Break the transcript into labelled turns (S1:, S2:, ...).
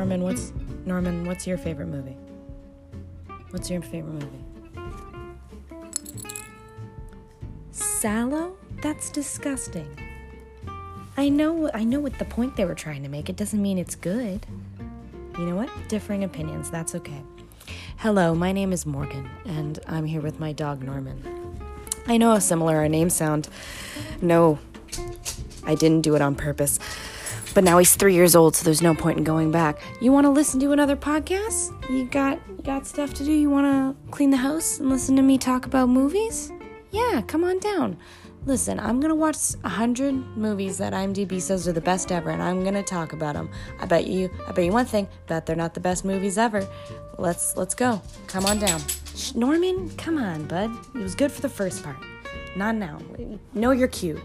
S1: Norman, what's Norman? What's your favorite movie? What's your favorite movie? Salò? That's disgusting. I know. I know what the point they were trying to make. It doesn't mean it's good. You know what? Differing opinions. That's okay. Hello, my name is Morgan, and I'm here with my dog Norman. I know how similar our names sound. No, I didn't do it on purpose. But now he's three years old, so there's no point in going back. You want to listen to another podcast? You got you got stuff to do. You want to clean the house and listen to me talk about movies? Yeah, come on down. Listen, I'm gonna watch a hundred movies that IMDb says are the best ever, and I'm gonna talk about them. I bet you, I bet you one thing, bet they're not the best movies ever. Let's let's go. Come on down, Shh, Norman. Come on, bud. It was good for the first part. Not now. Know your cue.